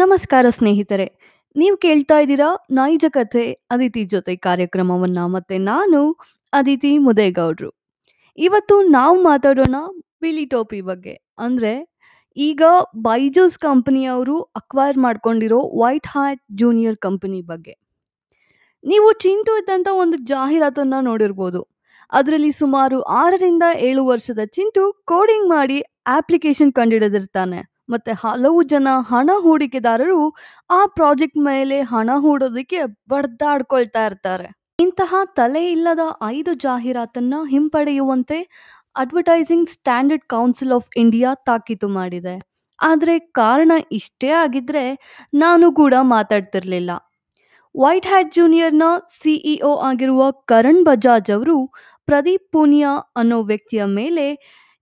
ನಮಸ್ಕಾರ ಸ್ನೇಹಿತರೆ. ನೀವು ಕೇಳ್ತಾ ಇದ್ದೀರಾ ನೈಜ ಕಥೆ, ಅದಿತಿ ಜೊತೆ ಕಾರ್ಯಕ್ರಮವನ್ನ ಮತ್ತೆ ನಾನು, ಅದಿತಿ ಮುದೇಗೌಡ್ರು. ಇವತ್ತು ನಾವು ಮಾತಾಡೋಣ ಬಿಲಿ ಟೋಪಿ ಬಗ್ಗೆ. ಅಂದ್ರೆ ಈಗ ಬೈಜೂಸ್ ಕಂಪನಿಯವರು ಅಕ್ವೈರ್ ಮಾಡ್ಕೊಂಡಿರೋ ವೈಟ್ ಹ್ಯಾಟ್ ಜೂನಿಯರ್ ಕಂಪನಿ ಬಗ್ಗೆ. ನೀವು ಚಿಂಟು ಇದ್ದಂಥ ಒಂದು ಜಾಹೀರಾತನ್ನ ನೋಡಿರ್ಬೋದು. ಅದರಲ್ಲಿ ಸುಮಾರು 6ರಿಂದ 7 ವರ್ಷದ ಚಿಂಟು ಕೋಡಿಂಗ್ ಮಾಡಿ ಆಪ್ಲಿಕೇಶನ್ ಕಂಡಿಡಿದಿರ್ತಾನೆ. ಮತ್ತೆ ಹಲವು ಜನ ಹಣ ಹೂಡಿಕೆದಾರರು ಆ ಪ್ರಾಜೆಕ್ಟ್ ಮೇಲೆ ಹಣ ಹೂಡೋದಕ್ಕೆ ಬಡ್ದಾಡ್ಕೊಳ್ತಾ ಇರ್ತಾರೆ. ಇಂತಹ ತಲೆ ಇಲ್ಲದ ಐದು ಜಾಹೀರಾತನ್ನ ಹಿಂಪಡೆಯುವಂತೆ advertising standard council of India ತಾಕೀತು ಮಾಡಿದೆ. ಆದ್ರೆ ಕಾರಣ ಇಷ್ಟೇ ಆಗಿದ್ರೆ ನಾನು ಕೂಡ ಮಾತಾಡ್ತಿರ್ಲಿಲ್ಲ. ವೈಟ್ ಹ್ಯಾಟ್ ಜೂನಿಯರ್‌ನ ಸಿಇಒ ಆಗಿರುವ ಕರಣ್ ಬಜಾಜ್ ಅವರು ಪ್ರದೀಪ್ ಪೂನಿಯಾ ಅನ್ನೋ ವ್ಯಕ್ತಿಯ ಮೇಲೆ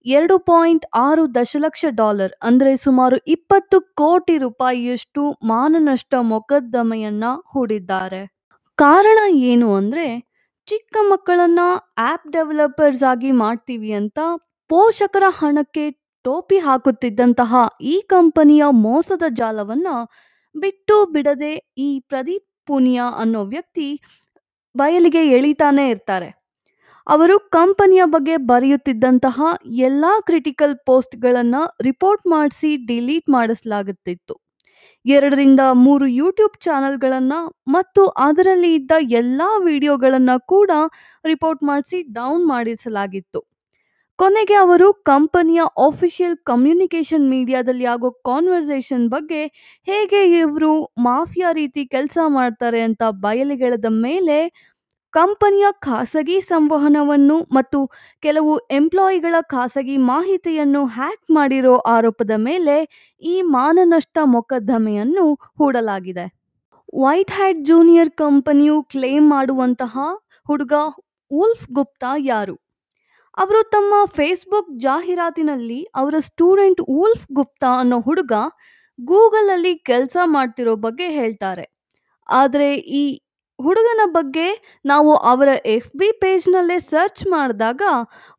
2.6 ದಶಲಕ್ಷ ಡಾಲರ್, ಅಂದರೆ ಸುಮಾರು 20 ಕೋಟಿ ರೂಪಾಯಿಯಷ್ಟು ಮಾನನಷ್ಟ ಮೊಕದ್ದಮೆಯನ್ನ ಹೂಡಿದ್ದಾರೆ. ಕಾರಣ ಏನು ಅಂದರೆ, ಚಿಕ್ಕ ಮಕ್ಕಳನ್ನ ಆ್ಯಪ್ ಡೆವಲಪರ್ಸ್ ಆಗಿ ಮಾಡ್ತೀವಿ ಅಂತ ಪೋಷಕರ ಹಣಕ್ಕೆ ಟೋಪಿ ಹಾಕುತ್ತಿದ್ದಂತಹ ಈ ಕಂಪನಿಯ ಮೋಸದ ಜಾಲವನ್ನ ಬಿಟ್ಟು ಬಿಡದೆ ಈ ಪ್ರದೀಪ್ ಪುನಿಯಾ ಅನ್ನೋ ವ್ಯಕ್ತಿ ಬಯಲಿಗೆ ಎಳಿತಾನೆ ಇರ್ತಾರೆ. ಅವರು ಕಂಪನಿಯ ಬಗ್ಗೆ ಬರೆಯುತ್ತಿದ್ದಂತಹ ಎಲ್ಲ ಕ್ರಿಟಿಕಲ್ ಪೋಸ್ಟ್ಗಳನ್ನು ರಿಪೋರ್ಟ್ ಮಾಡಿಸಿ ಡಿಲೀಟ್ ಮಾಡಿಸಲಾಗುತ್ತಿತ್ತು. 2ರಿಂದ 3 ಯೂಟ್ಯೂಬ್ ಚಾನಲ್ಗಳನ್ನು ಮತ್ತು ಅದರಲ್ಲಿ ಇದ್ದ ಎಲ್ಲ ವಿಡಿಯೋಗಳನ್ನು ಕೂಡ ರಿಪೋರ್ಟ್ ಮಾಡಿಸಿ ಡೌನ್ ಮಾಡಿಸಲಾಗಿತ್ತು. ಕೊನೆಗೆ ಅವರು ಕಂಪನಿಯ ಆಫಿಷಿಯಲ್ ಕಮ್ಯುನಿಕೇಷನ್ ಮೀಡಿಯಾದಲ್ಲಿ ಆಗೋ ಕಾನ್ವರ್ಸೇಷನ್ ಬಗ್ಗೆ ಹೇಗೆ ಇವರು ಮಾಫಿಯಾ ರೀತಿ ಕೆಲಸ ಮಾಡ್ತಾರೆ ಅಂತ ಬಯಲಿಗೆಳೆದ ಮೇಲೆ ಕಂಪನಿಯ ಖಾಸಗಿ ಸಂವಹನವನ್ನು ಮತ್ತು ಕೆಲವು ಎಂಪ್ಲಾಯಿಗಳ ಖಾಸಗಿ ಮಾಹಿತಿಯನ್ನು ಹ್ಯಾಕ್ ಮಾಡಿರೋ ಆರೋಪದ ಮೇಲೆ ಈ ಮಾನನಷ್ಟ ಮೊಕದ್ದಮೆಯನ್ನು ಹೂಡಲಾಗಿದೆ. ವೈಟ್ ಹ್ಯಾಟ್ ಜೂನಿಯರ್ ಕಂಪನಿಯು ಕ್ಲೇಮ್ ಮಾಡುವಂತಹ ಹುಡುಗ ಉಲ್ಫ್ ಗುಪ್ತಾ ಯಾರು? ಅವರು ತಮ್ಮ ಫೇಸ್‌ಬುಕ್ ಜಾಹೀರಾತಿನಲ್ಲಿ ಅವರ ಸ್ಟೂಡೆಂಟ್ ಉಲ್ಫ್ ಗುಪ್ತಾ ಅನ್ನೋ ಹುಡುಗ ಗೂಗಲಲ್ಲಿ ಕೆಲಸ ಮಾಡ್ತಿರೋ ಬಗ್ಗೆ ಹೇಳ್ತಾರೆ. ಆದರೆ ಈ ಹುಡುಗನ ಬಗ್ಗೆ ನಾವು ಅವರ ಎಫ್ ಬಿ ಪೇಜ್‌ನಲ್ಲೇ ಸರ್ಚ್ ಮಾಡಿದಾಗ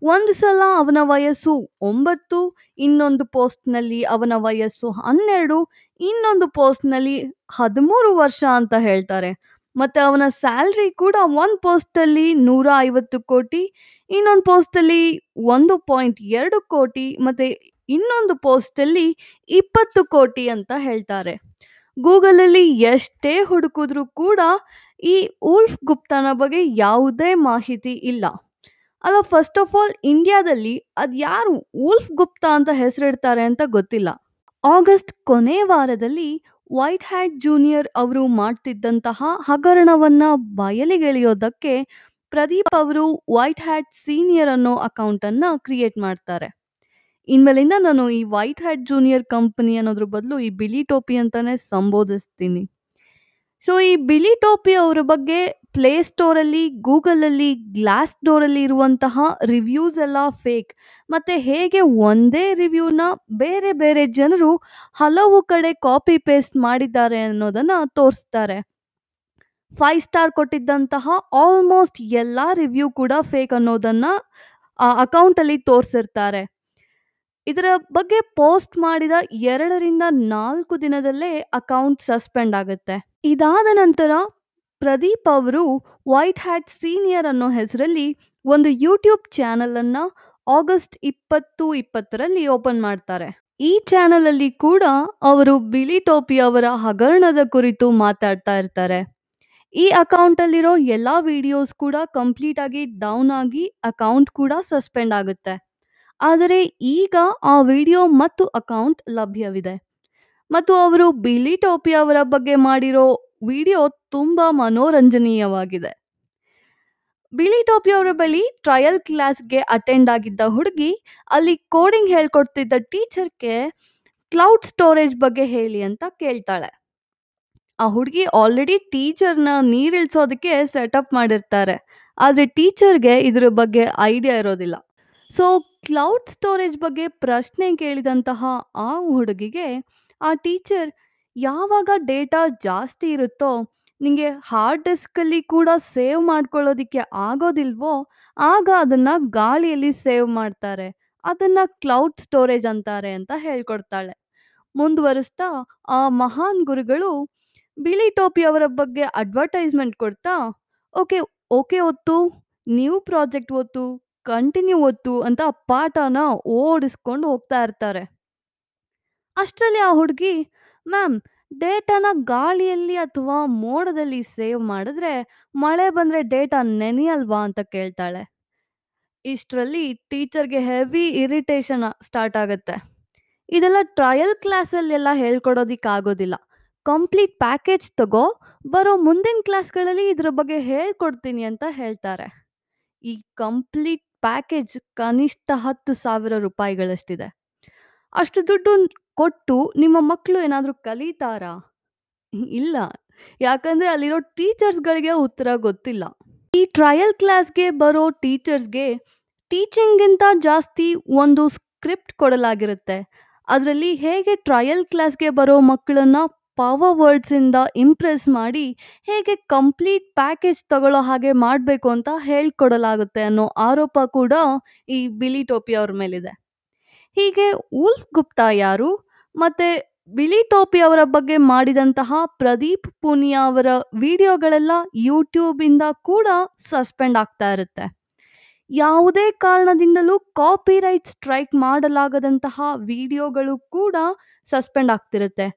ಒಂದು ಸಲ ಅವನ ವಯಸ್ಸು ಒಂಬತ್ತು ಇನ್ನೊಂದು ಪೋಸ್ಟ್‌ನಲ್ಲಿ ಅವನ ವಯಸ್ಸು 12, ಇನ್ನೊಂದು ಪೋಸ್ಟ್‌ನಲ್ಲಿ 13 ವರ್ಷ ಅಂತ ಹೇಳ್ತಾರೆ. ಮತ್ತು ಅವನ ಸ್ಯಾಲ್ರಿ ಕೂಡ ಒಂದು ಪೋಸ್ಟಲ್ಲಿ 150 ಕೋಟಿ, ಇನ್ನೊಂದು ಪೋಸ್ಟಲ್ಲಿ 1.2 ಕೋಟಿ ಮತ್ತು ಇನ್ನೊಂದು ಪೋಸ್ಟಲ್ಲಿ 20 ಕೋಟಿ ಅಂತ ಹೇಳ್ತಾರೆ. ಗೂಗಲಲ್ಲಿ ಎಷ್ಟೇ ಹುಡುಕಿದ್ರೂ ಕೂಡ ಈ ಉಲ್ಫ್ ಗುಪ್ತಾನ ಬಗ್ಗೆ ಯಾವುದೇ ಮಾಹಿತಿ ಇಲ್ಲ. ಅಲ್ಲ ಫಸ್ಟ್ ಆಫ್ ಆಲ್ ಇಂಡಿಯಾದಲ್ಲಿ ಅದ್ಯಾರು ಉಲ್ಫ್ ಗುಪ್ತಾ ಅಂತ ಹೆಸರಿಡ್ತಾರೆ ಅಂತ ಗೊತ್ತಿಲ್ಲ. ಆಗಸ್ಟ್ ಕೊನೆ ವಾರದಲ್ಲಿ ವೈಟ್ ಹ್ಯಾಟ್ ಜೂನಿಯರ್ ಅವರು ಮಾಡ್ತಿದ್ದಂತಹ ಹಗರಣವನ್ನ ಬಯಲಿಗೆಳೆಯೋದಕ್ಕೆ ಪ್ರದೀಪ್ ಅವರು ವೈಟ್ ಹ್ಯಾಟ್ ಸೀನಿಯರ್ ಅನ್ನೋ ಅಕೌಂಟನ್ನ ಕ್ರಿಯೇಟ್ ಮಾಡ್ತಾರೆ. ಇನ್ಮೇಲಿಂದ ನಾನು ಈ ವೈಟ್ ಹ್ಯಾಟ್ ಜೂನಿಯರ್ ಕಂಪನಿ ಅನ್ನೋದ್ರ ಬದಲು ಈ ಬಿಳಿ ಟೋಪಿ ಅಂತಾನೆ ಸಂಬೋಧಿಸ್ತೀನಿ. ಸೊ ಈ ಬಿಳಿ ಟೋಪಿ ಅವರ ಬಗ್ಗೆ ಪ್ಲೇ ಸ್ಟೋರಲ್ಲಿ, ಗೂಗಲಲ್ಲಿ ಗ್ಲಾಸ್ ಡೋರಲ್ಲಿ ಇರುವಂತಹ ರಿವ್ಯೂಸ್ ಎಲ್ಲ ಫೇಕ್. ಮತ್ತೆ ಹೇಗೆ ಒಂದೇ ರಿವ್ಯೂನ ಬೇರೆ ಬೇರೆ ಜನರು ಹಲವು ಕಡೆ ಕಾಪಿ ಪೇಸ್ಟ್ ಮಾಡಿದ್ದಾರೆ ಅನ್ನೋದನ್ನು ತೋರಿಸ್ತಾರೆ. ಫೈವ್ ಸ್ಟಾರ್ ಕೊಟ್ಟಿದ್ದಂತಹ ಆಲ್ಮೋಸ್ಟ್ ಎಲ್ಲ ರಿವ್ಯೂ ಕೂಡ ಫೇಕ್ ಅನ್ನೋದನ್ನು ಅಕೌಂಟಲ್ಲಿ ತೋರ್ಸಿರ್ತಾರೆ. ಇದರ ಬಗ್ಗೆ ಪೋಸ್ಟ್ ಮಾಡಿದ 2ರಿಂದ 4 ದಿನದಲ್ಲೇ ಅಕೌಂಟ್ ಸಸ್ಪೆಂಡ್ ಆಗುತ್ತೆ. ಇದಾದ ನಂತರ ಪ್ರದೀಪ್ ಅವರು ವೈಟ್ ಹ್ಯಾಟ್ ಸೀನಿಯರ್ ಅನ್ನೋ ಹೆಸರಲ್ಲಿ ಒಂದು ಯೂಟ್ಯೂಬ್ ಚಾನಲನ್ನು ಆಗಸ್ಟ್ 20, 20ರಲ್ಲಿ ಓಪನ್ ಮಾಡ್ತಾರೆ. ಈ ಚಾನೆಲಲ್ಲಿ ಕೂಡ ಅವರು ಬಿಳಿ ಟೋಪಿ ಅವರ ಹಗರಣದ ಕುರಿತು ಮಾತಾಡ್ತಾ ಇರ್ತಾರೆ. ಈ ಅಕೌಂಟಲ್ಲಿರೋ ಎಲ್ಲಾ ವಿಡಿಯೋಸ್ ಕೂಡ ಕಂಪ್ಲೀಟ್ ಆಗಿ ಡೌನ್ ಆಗಿ ಅಕೌಂಟ್ ಕೂಡ ಸಸ್ಪೆಂಡ್ ಆಗುತ್ತೆ. ಆದರೆ ಈಗ ಆ ವಿಡಿಯೋ ಮತ್ತು ಅಕೌಂಟ್ ಲಭ್ಯವಿದೆ. ಮತ್ತು ಅವರು ಬಿಲಿ ಟೋಪಿ ಅವರ ಬಗ್ಗೆ ಮಾಡಿರೋ ವಿಡಿಯೋ ತುಂಬಾ ಮನೋರಂಜನೀಯವಾಗಿದೆ. ಬಿಳಿ ಟೋಪಿ ಅವರ ಬಳಿ ಟ್ರಯಲ್ ಕ್ಲಾಸ್‌ಗೆ ಅಟೆಂಡ್ ಆಗಿದ್ದ ಹುಡುಗಿ, ಅಲ್ಲಿ ಕೋಡಿಂಗ್ ಹೇಳ್ಕೊಡ್ತಿದ್ದ ಟೀಚರ್‌ಗೆ ಕ್ಲೌಡ್ ಸ್ಟೋರೇಜ್ ಬಗ್ಗೆ ಹೇಳಿ ಅಂತ ಕೇಳ್ತಾಳೆ. ಆ ಹುಡುಗಿ ಆಲ್ರೆಡಿ ಟೀಚರ್‌ನ ನೀರಿಳಿಸೋದಕ್ಕೆ ಸೆಟಪ್ ಮಾಡಿರ್ತಾರೆ. ಆದರೆ ಟೀಚರ್‌ಗೆ ಇದ್ರ ಬಗ್ಗೆ ಐಡಿಯಾ ಇರೋದಿಲ್ಲ. ಸೊ ಕ್ಲೌಡ್ ಸ್ಟೋರೇಜ್ ಬಗ್ಗೆ ಪ್ರಶ್ನೆ ಕೇಳಿದಂತಹ ಆ ಹುಡುಗಿಗೆ, ಆ ಟೀಚರ್ ಯಾವಾಗ ಡೇಟಾ ಜಾಸ್ತಿ ಇರುತ್ತೋ ನಿಮಗೆ ಹಾರ್ಡ್ ಡಿಸ್ಕಲ್ಲಿ ಕೂಡ ಸೇವ್ ಮಾಡ್ಕೊಳ್ಳೋದಿಕ್ಕೆ ಆಗೋದಿಲ್ವೋ, ಆಗ ಅದನ್ನ ಗಾಳಿಯಲ್ಲಿ ಸೇವ್ ಮಾಡ್ತಾರೆ. ಅದನ್ನ ಕ್ಲೌಡ್ ಸ್ಟೋರೇಜ್ ಅಂತಾರೆ ಅಂತ ಹೇಳ್ಕೊಡ್ತಾಳೆ. ಮುಂದುವರಿಸ್ತಾ ಆ ಮಹಾನ್ ಗುರುಗಳು ಬಿಳಿ ಟೋಪಿ ಅವರ ಬಗ್ಗೆ ಅಡ್ವರ್ಟೈಸ್ಮೆಂಟ್ ಕೊಡ್ತಾ, ಓಕೆ ಓಕೆ ಒತ್ತು ನ್ಯೂ ಪ್ರಾಜೆಕ್ಟ್ ಒತ್ತು ಕಂಟಿನ್ಯೂ ಒತ್ತು ಅಂತ ಪಾಠನ ಓಡಿಸ್ಕೊಂಡು ಹೋಗ್ತಾ ಇರ್ತಾರೆ. ಅಷ್ಟರಲ್ಲಿ ಆ ಹುಡುಗಿ, ಮ್ಯಾಮ್, ಡೇಟಾನ ಗಾಳಿಯಲ್ಲಿ ಅಥವಾ ಮೋಡದಲ್ಲಿ ಸೇವ್ ಮಾಡಿದ್ರೆ ಮಳೆ ಬಂದರೆ ಡೇಟಾ ನೆನೆಯಲ್ವಾ ಅಂತ ಕೇಳ್ತಾಳೆ. ಇಷ್ಟರಲ್ಲಿ ಟೀಚರ್ಗೆ ಹೆವಿ ಇರಿಟೇಷನ್ ಸ್ಟಾರ್ಟ್ ಆಗುತ್ತೆ. ಇದೆಲ್ಲ ಟ್ರಯಲ್ ಕ್ಲಾಸಲ್ಲೆಲ್ಲ ಹೇಳ್ಕೊಡೋದಿಕ್ಕಾಗೋದಿಲ್ಲ. ಕಂಪ್ಲೀಟ್ ಪ್ಯಾಕೇಜ್ ತಗೋ, ಬರೋ ಮುಂದಿನ ಕ್ಲಾಸ್ಗಳಲ್ಲಿ ಇದ್ರ ಬಗ್ಗೆ ಹೇಳ್ಕೊಡ್ತೀನಿ ಅಂತ ಹೇಳ್ತಾರೆ. ಈ ಕಂಪ್ಲೀಟ್ ಪ್ಯಾಕೇಜ್ ಕನಿಷ್ಠ ಹತ್ತು ಸಾವಿರ ರೂಪಾಯಿಗಳಷ್ಟಿದೆ. ಅಷ್ಟು ದುಡ್ಡು ಕೊಟ್ಟು ನಿಮ್ಮ ಮಕ್ಕಳು ಏನಾದರೂ ಕಲಿತಾರಾ? ಇಲ್ಲ. ಯಾಕಂದ್ರೆ ಅಲ್ಲಿರೋ ಟೀಚರ್ಸ್ಗಳಿಗೆ ಉತ್ತರ ಗೊತ್ತಿಲ್ಲ. ಈ ಟ್ರಯಲ್ ಕ್ಲಾಸ್ಗೆ ಬರೋ ಟೀಚರ್ಸ್ಗೆ ಟೀಚಿಂಗ್ಗಿಂತ ಜಾಸ್ತಿ ಒಂದು ಸ್ಕ್ರಿಪ್ಟ್ ಕೊಡಲಾಗಿರುತ್ತೆ. ಅದರಲ್ಲಿ ಹೇಗೆ ಟ್ರಯಲ್ ಕ್ಲಾಸ್ಗೆ ಬರೋ ಮಕ್ಕಳನ್ನ ಪವರ್ ವರ್ಡ್ಸಿಂದ ಇಂಪ್ರೆಸ್ ಮಾಡಿ ಹೇಗೆ ಕಂಪ್ಲೀಟ್ ಪ್ಯಾಕೇಜ್ ತಗೊಳ್ಳೋ ಹಾಗೆ ಮಾಡಬೇಕು ಅಂತ ಹೇಳ್ಕೊಡಲಾಗುತ್ತೆ ಅನ್ನೋ ಆರೋಪ ಕೂಡ ಈ ಬಿಳಿ ಟೋಪಿ ಅವ್ರ ಮೇಲಿದೆ. ಹೀಗೆ ಉಲ್ಫ್ ಗುಪ್ತಾ ಯಾರು ಮತ್ತೆ ಬಿಳಿ ಟೋಪಿ ಅವರ ಬಗ್ಗೆ ಮಾಡಿದಂತಹ ಪ್ರದೀಪ್ ಪೂನಿಯಾ ಅವರ ವಿಡಿಯೋಗಳೆಲ್ಲ ಯೂಟ್ಯೂಬಿಂದ ಕೂಡ ಸಸ್ಪೆಂಡ್ ಆಗ್ತಾ ಇರುತ್ತೆ. ಯಾವುದೇ ಕಾರಣದಿಂದಲೂ ಕಾಪಿರೈಟ್ ಸ್ಟ್ರೈಕ್ ಮಾಡಲಾಗದಂತಹ ವಿಡಿಯೋಗಳು ಕೂಡ ಸಸ್ಪೆಂಡ್ ಆಗ್ತಿರುತ್ತೆ.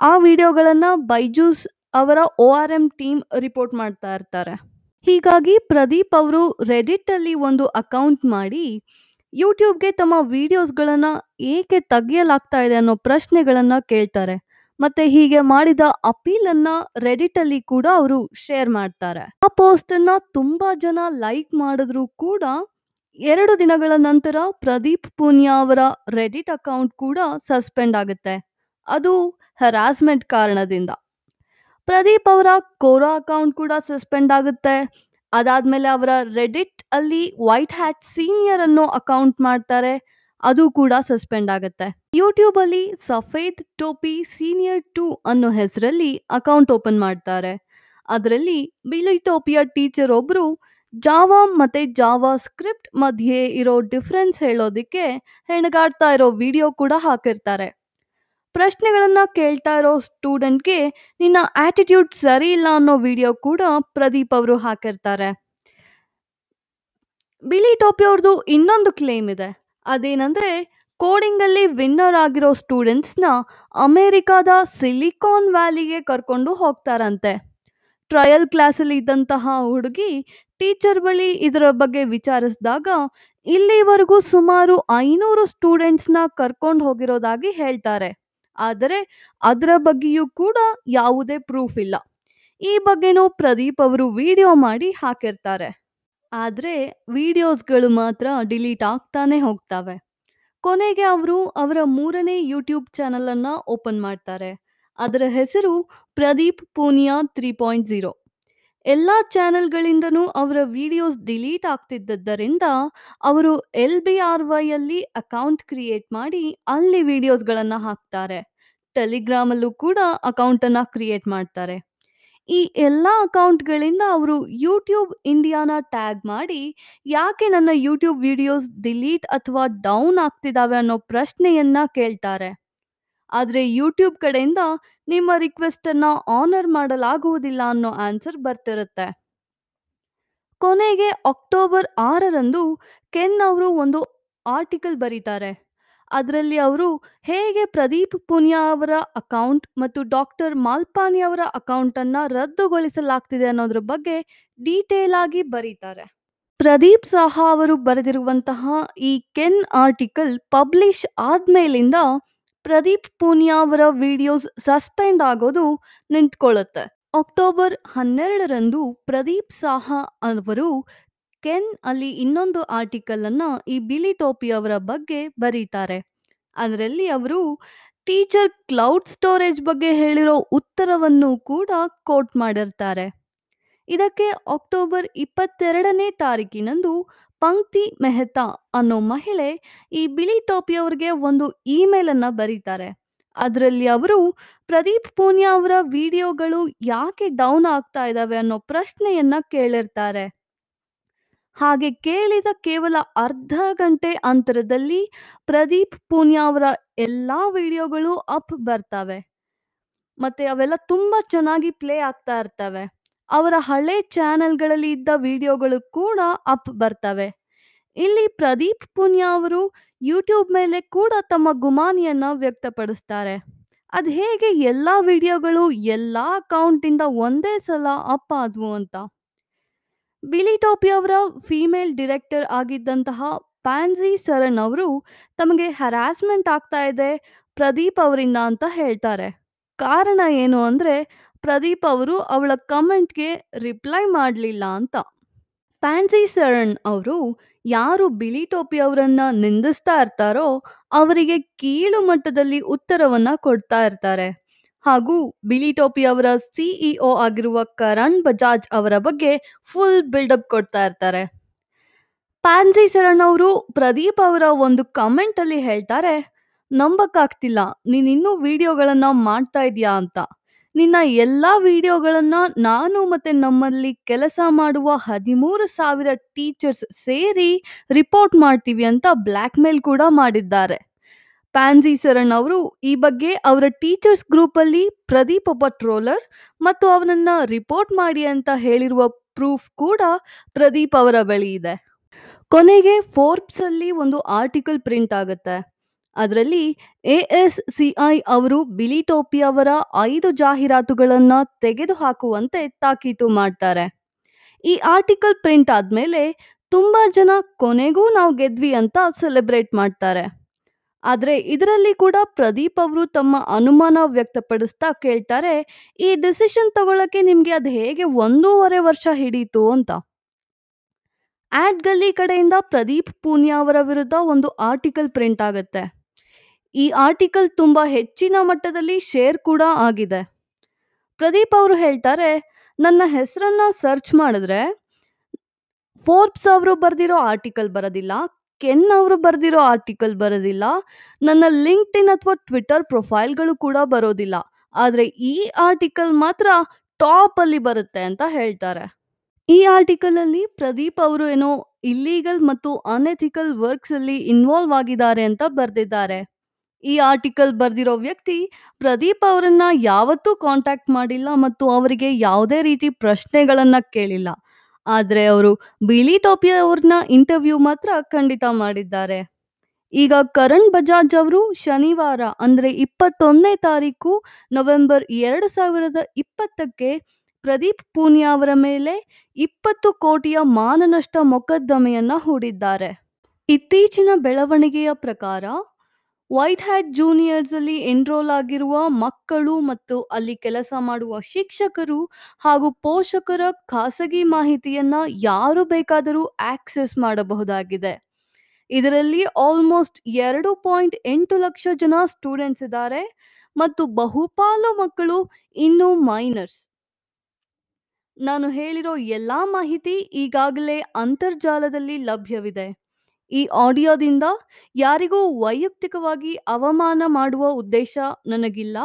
ಆ ವಿಡಿಯೋಗಳನ್ನು ಬೈಜೂಸ್ ಅವರ O R M team report ಮಾಡ್ತಾ ಇರ್ತಾರೆ. ಹೀಗಾಗಿ ಪ್ರದೀಪ್ ಅವರು ರೆಡಿಟಲ್ಲಿ ಒಂದು ಅಕೌಂಟ್ ಮಾಡಿ ಯೂಟ್ಯೂಬ್ಗೆ ತಮ್ಮ ವಿಡಿಯೋಸ್ಗಳನ್ನು ಏಕೆ ತೆಗೆಯಲಾಗ್ತಾ ಇದೆ ಅನ್ನೋ ಪ್ರಶ್ನೆಗಳನ್ನು ಕೇಳ್ತಾರೆ. ಮತ್ತೆ ಹೀಗೆ ಮಾಡಿದ ಅಪೀಲ್ ರೆಡಿಟಲ್ಲಿ ಕೂಡ ಅವರು ಶೇರ್ ಮಾಡ್ತಾರೆ. ಆ ಪೋಸ್ಟ್ ತುಂಬ ತುಂಬಾ ಜನ ಲೈಕ್ ಮಾಡಿದ್ರು ಕೂಡ, ಎರಡು ದಿನಗಳ ನಂತರ ಪ್ರದೀಪ್ ಪೂನಿಯಾ ಅವರ ರೆಡಿಟ್ ಅಕೌಂಟ್ ಕೂಡ ಸಸ್ಪೆಂಡ್ ಆಗುತ್ತೆ. ಅದು ಹರಾಸ್ಮೆಂಟ್ ಕಾರಣದಿಂದ. ಪ್ರದೀಪ್ ಅವರ ಕೋರಾ ಅಕೌಂಟ್ ಕೂಡ ಸಸ್ಪೆಂಡ್ ಆಗುತ್ತೆ. ಅದಾದ್ಮೇಲೆ ಅವರ ರೆಡಿಟ್ ಅಲ್ಲಿ ವೈಟ್ ಹ್ಯಾಟ್ ಸೀನಿಯರ್ ಅನ್ನೋ ಅಕೌಂಟ್ ಮಾಡ್ತಾರೆ. ಅದು ಕೂಡ ಸಸ್ಪೆಂಡ್ ಆಗುತ್ತೆ. ಯೂಟ್ಯೂಬ್ ಅಲ್ಲಿ ಸಫೇದ್ ಟೋಪಿ ಸೀನಿಯರ್ ಟು ಅನ್ನೋ ಹೆಸರಲ್ಲಿ ಅಕೌಂಟ್ ಓಪನ್ ಮಾಡ್ತಾರೆ. ಅದರಲ್ಲಿ ಬಿಳಿ ಟೋಪಿಯ ಟೀಚರ್ ಒಬ್ರು ಜಾವಾ ಮತ್ತೆ ಜಾವಾ ಸ್ಕ್ರಿಪ್ಟ್ ಮಧ್ಯೆ ಇರೋ ಡಿಫ್ರೆನ್ಸ್ ಹೇಳೋದಿಕ್ಕೆ ಹೆಣಗಾಡ್ತಾ ಇರೋ ವಿಡಿಯೋ ಕೂಡ ಹಾಕಿರ್ತಾರೆ. ಪ್ರಶ್ನೆಗಳನ್ನ ಕೇಳ್ತಾ ಇರೋ ಸ್ಟೂಡೆಂಟ್ಗೆ ನಿನ್ನ ಆಟಿಟ್ಯೂಡ್ ಸರಿ ಇಲ್ಲ ಅನ್ನೋ ವಿಡಿಯೋ ಕೂಡ ಪ್ರದೀಪ್ ಅವರು ಹಾಕಿರ್ತಾರೆ. ಬಿಳಿ ಟೋಪಿ ಅವ್ರದ್ದು ಇನ್ನೊಂದು ಕ್ಲೇಮ್ ಇದೆ. ಅದೇನಂದ್ರೆ ಕೋಡಿಂಗ್ ಅಲ್ಲಿ ವಿನ್ನರ್ ಆಗಿರೋ ಸ್ಟೂಡೆಂಟ್ಸ್ನ ಅಮೆರಿಕಾದ ಸಿಲಿಕಾನ್ ವ್ಯಾಲಿಗೆ ಕರ್ಕೊಂಡು ಹೋಗ್ತಾರಂತೆ. ಟ್ರಯಲ್ ಕ್ಲಾಸಲ್ಲಿ ಇದ್ದಂತಹ ಹುಡುಗಿ ಟೀಚರ್ ಬಳಿ ಇದರ ಬಗ್ಗೆ ವಿಚಾರಿಸಿದಾಗ, ಇಲ್ಲಿವರೆಗೂ ಸುಮಾರು ಐನೂರು ಸ್ಟೂಡೆಂಟ್ಸ್ನ ಕರ್ಕೊಂಡು ಹೋಗಿರೋದಾಗಿ ಹೇಳ್ತಾರೆ. ಆದರೆ ಅದರ ಬಗ್ಗೆಯೂ ಕೂಡ ಯಾವುದೇ ಪ್ರೂಫ್ ಇಲ್ಲ. ಈ ಬಗ್ಗೆನೂ ಪ್ರದೀಪ್ ಅವರು ವಿಡಿಯೋ ಮಾಡಿ ಹಾಕಿರ್ತಾರೆ. ಆದರೆ ವಿಡಿಯೋಸ್ಗಳು ಮಾತ್ರ ಡಿಲೀಟ್ ಆಗ್ತಾನೆ ಹೋಗ್ತವೆ. ಕೊನೆಗೆ ಅವರು ಅವರ ಮೂರನೇ ಯೂಟ್ಯೂಬ್ ಚಾನಲನ್ನು ಓಪನ್ ಮಾಡ್ತಾರೆ. ಅದರ ಹೆಸರು Pradeep Punia three point zero ಎಲ್ಲ ಚಾನೆಲ್ಗಳಿಂದನೂ ಅವರ ವಿಡಿಯೋಸ್ ಡಿಲೀಟ್ ಆಗ್ತಿದ್ದರಿಂದ ಅವರು ಎಲ್ ಬಿ ಆರ್ ವೈಯಲ್ಲಿ ಅಕೌಂಟ್ ಕ್ರಿಯೇಟ್ ಮಾಡಿ ಅಲ್ಲಿ ವಿಡಿಯೋಸ್ಗಳನ್ನು ಹಾಕ್ತಾರೆ. ಟೆಲಿಗ್ರಾಮಲ್ಲೂ ಕೂಡ ಅಕೌಂಟನ್ನು ಕ್ರಿಯೇಟ್ ಮಾಡ್ತಾರೆ. ಈ ಎಲ್ಲ ಅಕೌಂಟ್ಗಳಿಂದ ಅವರು ಯೂಟ್ಯೂಬ್ ಇಂಡಿಯಾನ ಟ್ಯಾಗ್ ಮಾಡಿ ಯಾಕೆ ನನ್ನ ಯೂಟ್ಯೂಬ್ ವಿಡಿಯೋಸ್ ಡಿಲೀಟ್ ಅಥವಾ ಡೌನ್ ಆಗ್ತಿದ್ದಾವೆ ಅನ್ನೋ ಪ್ರಶ್ನೆಯನ್ನು ಕೇಳ್ತಾರೆ. ಆದರೆ ಯೂಟ್ಯೂಬ್ ಕಡೆಯಿಂದ ನಿಮ್ಮ ರಿಕ್ವೆಸ್ಟನ್ನು ಆನರ್ ಮಾಡಲಾಗುವುದಿಲ್ಲ ಅನ್ನೋ ಆನ್ಸರ್ ಬರ್ತಿರುತ್ತೆ. ಕೊನೆಗೆ ಅಕ್ಟೋಬರ್ ಆರರಂದು ಕೆನ್ ಅವರು ಒಂದು ಆರ್ಟಿಕಲ್ ಬರೀತಾರೆ. ಅದರಲ್ಲಿ ಅವರು ಹೇಗೆ ಪ್ರದೀಪ್ ಪುನಿಯಾ ಅವರ ಅಕೌಂಟ್ ಮತ್ತು ಡಾಕ್ಟರ್ ಮಾಲ್ಪಾನಿ ಅವರ ಅಕೌಂಟನ್ನು ರದ್ದುಗೊಳಿಸಲಾಗ್ತಿದೆ ಅನ್ನೋದ್ರ ಬಗ್ಗೆ ಡೀಟೇಲ್ ಆಗಿ ಬರೀತಾರೆ. ಪ್ರದೀಪ್ ಸಾಹಾ ಅವರು ಬರೆದಿರುವಂತಹ ಈ ಕೆನ್ ಆರ್ಟಿಕಲ್ ಪಬ್ಲಿಷ್ ಆದ್ಮೇಲಿಂದ ಪ್ರದೀಪ್ ಪೂನಿಯಾ ಅವರ ವಿಡಿಯೋಸ್ ಸಸ್ಪೆಂಡ್ ಆಗೋದು ನಿಂತ್ಕೊಳ್ಳುತ್ತೆ. ಅಕ್ಟೋಬರ್ ಹನ್ನೆರಡರಂದು ಪ್ರದೀಪ್ ಸಾಹಾ ಅವರು ಕೆನ್ ಅಲ್ಲಿ ಇನ್ನೊಂದು ಆರ್ಟಿಕಲ್ ಅನ್ನ ಈ ಬಿಳಿ ಟೋಪಿ ಅವರ ಬಗ್ಗೆ ಬರೀತಾರೆ. ಅದರಲ್ಲಿ ಅವರು, ಟೀಚರ್ ಕ್ಲೌಡ್ ಸ್ಟೋರೇಜ್ ಬಗ್ಗೆ ಹೇಳಿರೋ ಉತ್ತರವನ್ನು ಕೂಡ ಕೋಟ್ ಮಾಡಿರ್ತಾರೆ. ಇದಕ್ಕೆ ಅಕ್ಟೋಬರ್ ಇಪ್ಪತ್ತೆರಡನೇ ತಾರೀಕಿನಂದು ಪಂಕ್ತಿ ಮೆಹ್ತಾ ಅನ್ನೋ ಮಹಿಳೆ ಈ ಬಿಳಿ ಟೋಪಿಯವ್ರಿಗೆ ಒಂದು ಇಮೇಲ್ ಅನ್ನ ಬರೀತಾರೆ. ಅದರಲ್ಲಿ ಅವರು, ಪ್ರದೀಪ್ ಪೂನಿಯಾ ಅವರ ವಿಡಿಯೋಗಳು ಯಾಕೆ ಡೌನ್ ಆಗ್ತಾ ಇದ್ದಾವೆ ಅನ್ನೋ ಪ್ರಶ್ನೆಯನ್ನ ಕೇಳಿರ್ತಾರೆ. ಹಾಗೆ ಕೇಳಿದ ಕೇವಲ ಅರ್ಧ ಗಂಟೆ ಅಂತರದಲ್ಲಿ ಪ್ರದೀಪ್ ಪೂನಿಯಾ ಅವರ ಎಲ್ಲಾ ವಿಡಿಯೋಗಳು ಅಪ್ ಬರ್ತವೆ. ಮತ್ತೆ ಅವೆಲ್ಲ ತುಂಬಾ ಚೆನ್ನಾಗಿ ಪ್ಲೇ ಆಗ್ತಾ ಇರ್ತವೆ. ಅವರ ಹಳೆ ಚಾನೆಲ್ಗಳಲ್ಲಿ ಇದ್ದ ವಿಡಿಯೋಗಳು ಕೂಡ ಅಪ್ ಬರ್ತವೆ. ಇಲ್ಲಿ ಪ್ರದೀಪ್ ಪುನಿಯಾ ಅವರು ಯೂಟ್ಯೂಬ್ ಮೇಲೆ ಕೂಡ ತಮ್ಮ ಗುಮಾನಿಯನ್ನು ವ್ಯಕ್ತಪಡಿಸ್ತಾರೆ. ಅದು ಹೇಗೆ ಎಲ್ಲ ವಿಡಿಯೋಗಳು ಎಲ್ಲ ಅಕೌಂಟಿಂದ ಒಂದೇ ಸಲ ಅಪ್ ಆದ್ವು ಅಂತ. ಬಿಲಿ ಟೋಪಿ ಅವರ ಫೀಮೇಲ್ ಡಿರೆಕ್ಟರ್ ಆಗಿದ್ದಂತಹ ಪ್ಯಾನ್ಸಿ ಸರಣ್ ಅವರು ತಮಗೆ ಹರಾಸ್ಮೆಂಟ್ ಆಗ್ತಾ ಇದೆ ಪ್ರದೀಪ್ ಅವರಿಂದ ಅಂತ ಹೇಳ್ತಾರೆ. ಕಾರಣ ಏನು ಅಂದ್ರೆ ಪ್ರದೀಪ್ ಅವರು ಅವಳ ಕಮೆಂಟ್ಗೆ ರಿಪ್ಲೈ ಮಾಡಲಿಲ್ಲ ಅಂತ. ಫ್ಯಾನ್ಸಿ ಸರಣ್ ಅವರು ಯಾರು ಬಿಳಿ ಟೋಪಿ ಅವರನ್ನ ನಿಂದಿಸ್ತಾ ಇರ್ತಾರೋ ಅವರಿಗೆ ಕೀಳು ಮಟ್ಟದಲ್ಲಿ ಉತ್ತರವನ್ನ ಕೊಡ್ತಾ ಇರ್ತಾರೆ. ಹಾಗೂ ಬಿಳಿ ಟೋಪಿ ಅವರ ಸಿಇಒ ಆಗಿರುವ ಕರಣ್ ಬಜಾಜ್ ಅವರ ಬಗ್ಗೆ ಫುಲ್ ಬಿಲ್ಡಪ್ ಕೊಡ್ತಾ ಇರ್ತಾರೆ. ಪ್ಯಾನ್ಸಿ ಸರಣ್ ಅವರು ಪ್ರದೀಪ್ ಅವರ ಒಂದು ಕಮೆಂಟ್ ಅಲ್ಲಿ ಹೇಳ್ತಾರೆ, ನಂಬಕ್ಕಾಗ್ತಿಲ್ಲ ನೀನಿನ್ನೂ ವಿಡಿಯೋಗಳನ್ನ ಮಾಡ್ತಾ ಇದೀಯಾ? ಅಂತ. ನಿನ್ನ ಎಲ್ಲಾ ವಿಡಿಯೋಗಳನ್ನ ನಾನು ಮತ್ತೆ ನಮ್ಮಲ್ಲಿ ಕೆಲಸ ಮಾಡುವ ಹದಿಮೂರು ಸಾವಿರ ಟೀಚರ್ಸ್ ಸೇರಿ ರಿಪೋರ್ಟ್ ಮಾಡ್ತೀವಿ ಅಂತ ಬ್ಲ್ಯಾಕ್ ಮೇಲ್ ಕೂಡ ಮಾಡಿದ್ದಾರೆ. ಪ್ಯಾನ್ಸಿ ಸರಣ್ ಅವರು ಈ ಬಗ್ಗೆ ಅವರ ಟೀಚರ್ಸ್ ಗ್ರೂಪ್ ಅಲ್ಲಿ ಪ್ರದೀಪ್ ಒಬ್ಬ ಟ್ರೋಲರ್ ಮತ್ತು ಅವನನ್ನ ರಿಪೋರ್ಟ್ ಮಾಡಿ ಅಂತ ಹೇಳಿರುವ ಪ್ರೂಫ್ ಕೂಡ ಪ್ರದೀಪ್ ಅವರ ಬಳಿ ಇದೆ. ಕೊನೆಗೆ ಫೋರ್ಬ್ಸ್ ಅಲ್ಲಿ ಒಂದು ಆರ್ಟಿಕಲ್ ಪ್ರಿಂಟ್ ಆಗುತ್ತೆ. ಅದರಲ್ಲಿ ಎ ಅವರು ಬಿಲಿ ಟೋಪಿ ಅವರ ಐದು ಜಾಹೀರಾತುಗಳನ್ನ ತೆಗೆದುಹಾಕುವಂತೆ ತಾಕೀತು ಮಾಡ್ತಾರೆ. ಈ ಆರ್ಟಿಕಲ್ ಪ್ರಿಂಟ್ ಆದಮೇಲೆ ತುಂಬ ಜನ ಕೊನೆಗೂ ನಾವು ಗೆದ್ವಿ ಅಂತ ಸೆಲೆಬ್ರೇಟ್ ಮಾಡ್ತಾರೆ. ಆದರೆ ಇದರಲ್ಲಿ ಕೂಡ ಪ್ರದೀಪ್ ಅವರು ತಮ್ಮ ಅನುಮಾನ ವ್ಯಕ್ತಪಡಿಸ್ತಾ ಕೇಳ್ತಾರೆ, ಈ ಡಿಸಿಷನ್ ತಗೊಳ್ಳೋಕ್ಕೆ ನಿಮಗೆ ಅದು ಹೇಗೆ ಒಂದೂವರೆ ವರ್ಷ ಹಿಡೀತು ಅಂತ. ಆಡ್ ಗಲ್ಲಿ ಕಡೆಯಿಂದ ಪ್ರದೀಪ್ ಪೂನಿಯಾ ಅವರ ವಿರುದ್ಧ ಒಂದು ಆರ್ಟಿಕಲ್ ಪ್ರಿಂಟ್ ಆಗುತ್ತೆ. ಈ ಆರ್ಟಿಕಲ್ ತುಂಬ ಹೆಚ್ಚಿನ ಮಟ್ಟದಲ್ಲಿ ಶೇರ್ ಕೂಡ ಆಗಿದೆ. ಪ್ರದೀಪ್ ಅವರು ಹೇಳ್ತಾರೆ, ನನ್ನ ಹೆಸರನ್ನ ಸರ್ಚ್ ಮಾಡಿದ್ರೆ ಫೋರ್ಬ್ಸ್ ಅವರು ಬರೆದಿರೋ ಆರ್ಟಿಕಲ್ ಬರೋದಿಲ್ಲ, ಕೆನ್ ಅವರು ಬರೆದಿರೋ ಆರ್ಟಿಕಲ್ ಬರೋದಿಲ್ಲ, ನನ್ನ ಲಿಂಕ್ಡ್ ಇನ್ ಅಥವಾ ಟ್ವಿಟರ್ ಪ್ರೊಫೈಲ್ಗಳು ಕೂಡ ಬರೋದಿಲ್ಲ, ಆದರೆ ಈ ಆರ್ಟಿಕಲ್ ಮಾತ್ರ ಟಾಪ್ ಅಲ್ಲಿ ಬರುತ್ತೆ ಅಂತ ಹೇಳ್ತಾರೆ. ಈ ಆರ್ಟಿಕಲ್ ಅಲ್ಲಿ ಪ್ರದೀಪ್ ಅವರು ಏನೋ ಇಲ್ಲೀಗಲ್ ಮತ್ತು ಅನ್ಎಥಿಕಲ್ ವರ್ಕ್ಸ್ ಅಲ್ಲಿ ಇನ್ವಾಲ್ವ್ ಆಗಿದ್ದಾರೆ ಅಂತ ಬರೆದಿದ್ದಾರೆ. ಈ ಆರ್ಟಿಕಲ್ ಬರೆದಿರೋ ವ್ಯಕ್ತಿ ಪ್ರದೀಪ್ ಅವರನ್ನ ಯಾವತ್ತೂ ಕಾಂಟ್ಯಾಕ್ಟ್ ಮಾಡಿಲ್ಲ ಮತ್ತು ಅವರಿಗೆ ಯಾವುದೇ ರೀತಿ ಪ್ರಶ್ನೆಗಳನ್ನ ಕೇಳಿಲ್ಲ. ಆದ್ರೆ ಅವರು ಬಿಲಿ ಟೋಪಿ ಅವ್ರನ್ನ ಇಂಟರ್ವ್ಯೂ ಮಾತ್ರ ಖಂಡಿತ ಮಾಡಿದ್ದಾರೆ. ಈಗ ಕರಣ್ ಬಜಾಜ್ ಅವರು ಶನಿವಾರ, ಅಂದ್ರೆ ಇಪ್ಪತ್ತೊಂದನೇ ತಾರೀಕು ನವೆಂಬರ್ ಎರಡು ಸಾವಿರದ ಇಪ್ಪತ್ತಕ್ಕೆ ಪ್ರದೀಪ್ ಪೂನಿಯಾ ಅವರ ಮೇಲೆ ಇಪ್ಪತ್ತು ಕೋಟಿಯ ಮಾನನಷ್ಟ ಮೊಕದ್ದಮೆಯನ್ನು ಹೂಡಿದ್ದಾರೆ. ಇತ್ತೀಚಿನ ಬೆಳವಣಿಗೆಯ ಪ್ರಕಾರ ವೈಟ್ ಹ್ಯಾಟ್ ಜೂನಿಯರ್ಸ್ ಅಲ್ಲಿ ಎನ್ರೋಲ್ ಆಗಿರುವ ಮಕ್ಕಳು ಮತ್ತು ಅಲ್ಲಿ ಕೆಲಸ ಮಾಡುವ ಶಿಕ್ಷಕರು ಹಾಗೂ ಪೋಷಕರ ಖಾಸಗಿ ಮಾಹಿತಿಯನ್ನ ಯಾರು ಬೇಕಾದರೂ ಆಕ್ಸೆಸ್ ಮಾಡಬಹುದಾಗಿದೆ. ಇದರಲ್ಲಿ ಆಲ್ಮೋಸ್ಟ್ ಎರಡು ಪಾಯಿಂಟ್ ಎಂಟು ಲಕ್ಷ ಜನ ಸ್ಟೂಡೆಂಟ್ಸ್ ಇದ್ದಾರೆ ಮತ್ತು ಬಹುಪಾಲು ಮಕ್ಕಳು ಇನ್ನೂ ಮೈನರ್ಸ್. ನಾನು ಹೇಳಿರೋ ಎಲ್ಲಾ ಮಾಹಿತಿ ಈಗಾಗಲೇ ಅಂತರ್ಜಾಲದಲ್ಲಿ ಲಭ್ಯವಿದೆ. ಈ ಆಡಿಯೋದಿಂದ ಯಾರಿಗೂ ವೈಯಕ್ತಿಕವಾಗಿ ಅವಮಾನ ಮಾಡುವ ಉದ್ದೇಶ ನನಗಿಲ್ಲ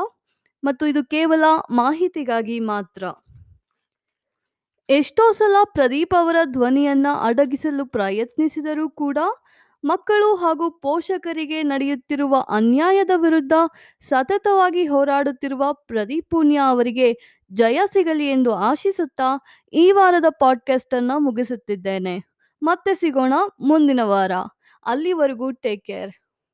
ಮತ್ತು ಇದು ಕೇವಲ ಮಾಹಿತಿಗಾಗಿ ಮಾತ್ರ. ಎಷ್ಟೋ ಸಲ ಪ್ರದೀಪ್ ಅವರ ಧ್ವನಿಯನ್ನ ಅಡಗಿಸಲು ಪ್ರಯತ್ನಿಸಿದರೂ ಕೂಡ ಮಕ್ಕಳು ಹಾಗೂ ಪೋಷಕರಿಗೆ ನಡೆಯುತ್ತಿರುವ ಅನ್ಯಾಯದ ವಿರುದ್ಧ ಸತತವಾಗಿ ಹೋರಾಡುತ್ತಿರುವ ಪ್ರದೀಪ್ ಅವರಿಗೆ ಜಯ ಸಿಗಲಿ ಎಂದು ಆಶಿಸುತ್ತಾ ಈ ವಾರದ ಪಾಡ್ಕಾಸ್ಟ್ ಅನ್ನ ಮುಗಿಸುತ್ತಿದ್ದೇನೆ. ಮತ್ತೆ ಸಿಗೋಣ ಮುಂದಿನ ವಾರ. ಅಲ್ಲಿವರೆಗೂ ಟೇಕ್ ಕೇರ್.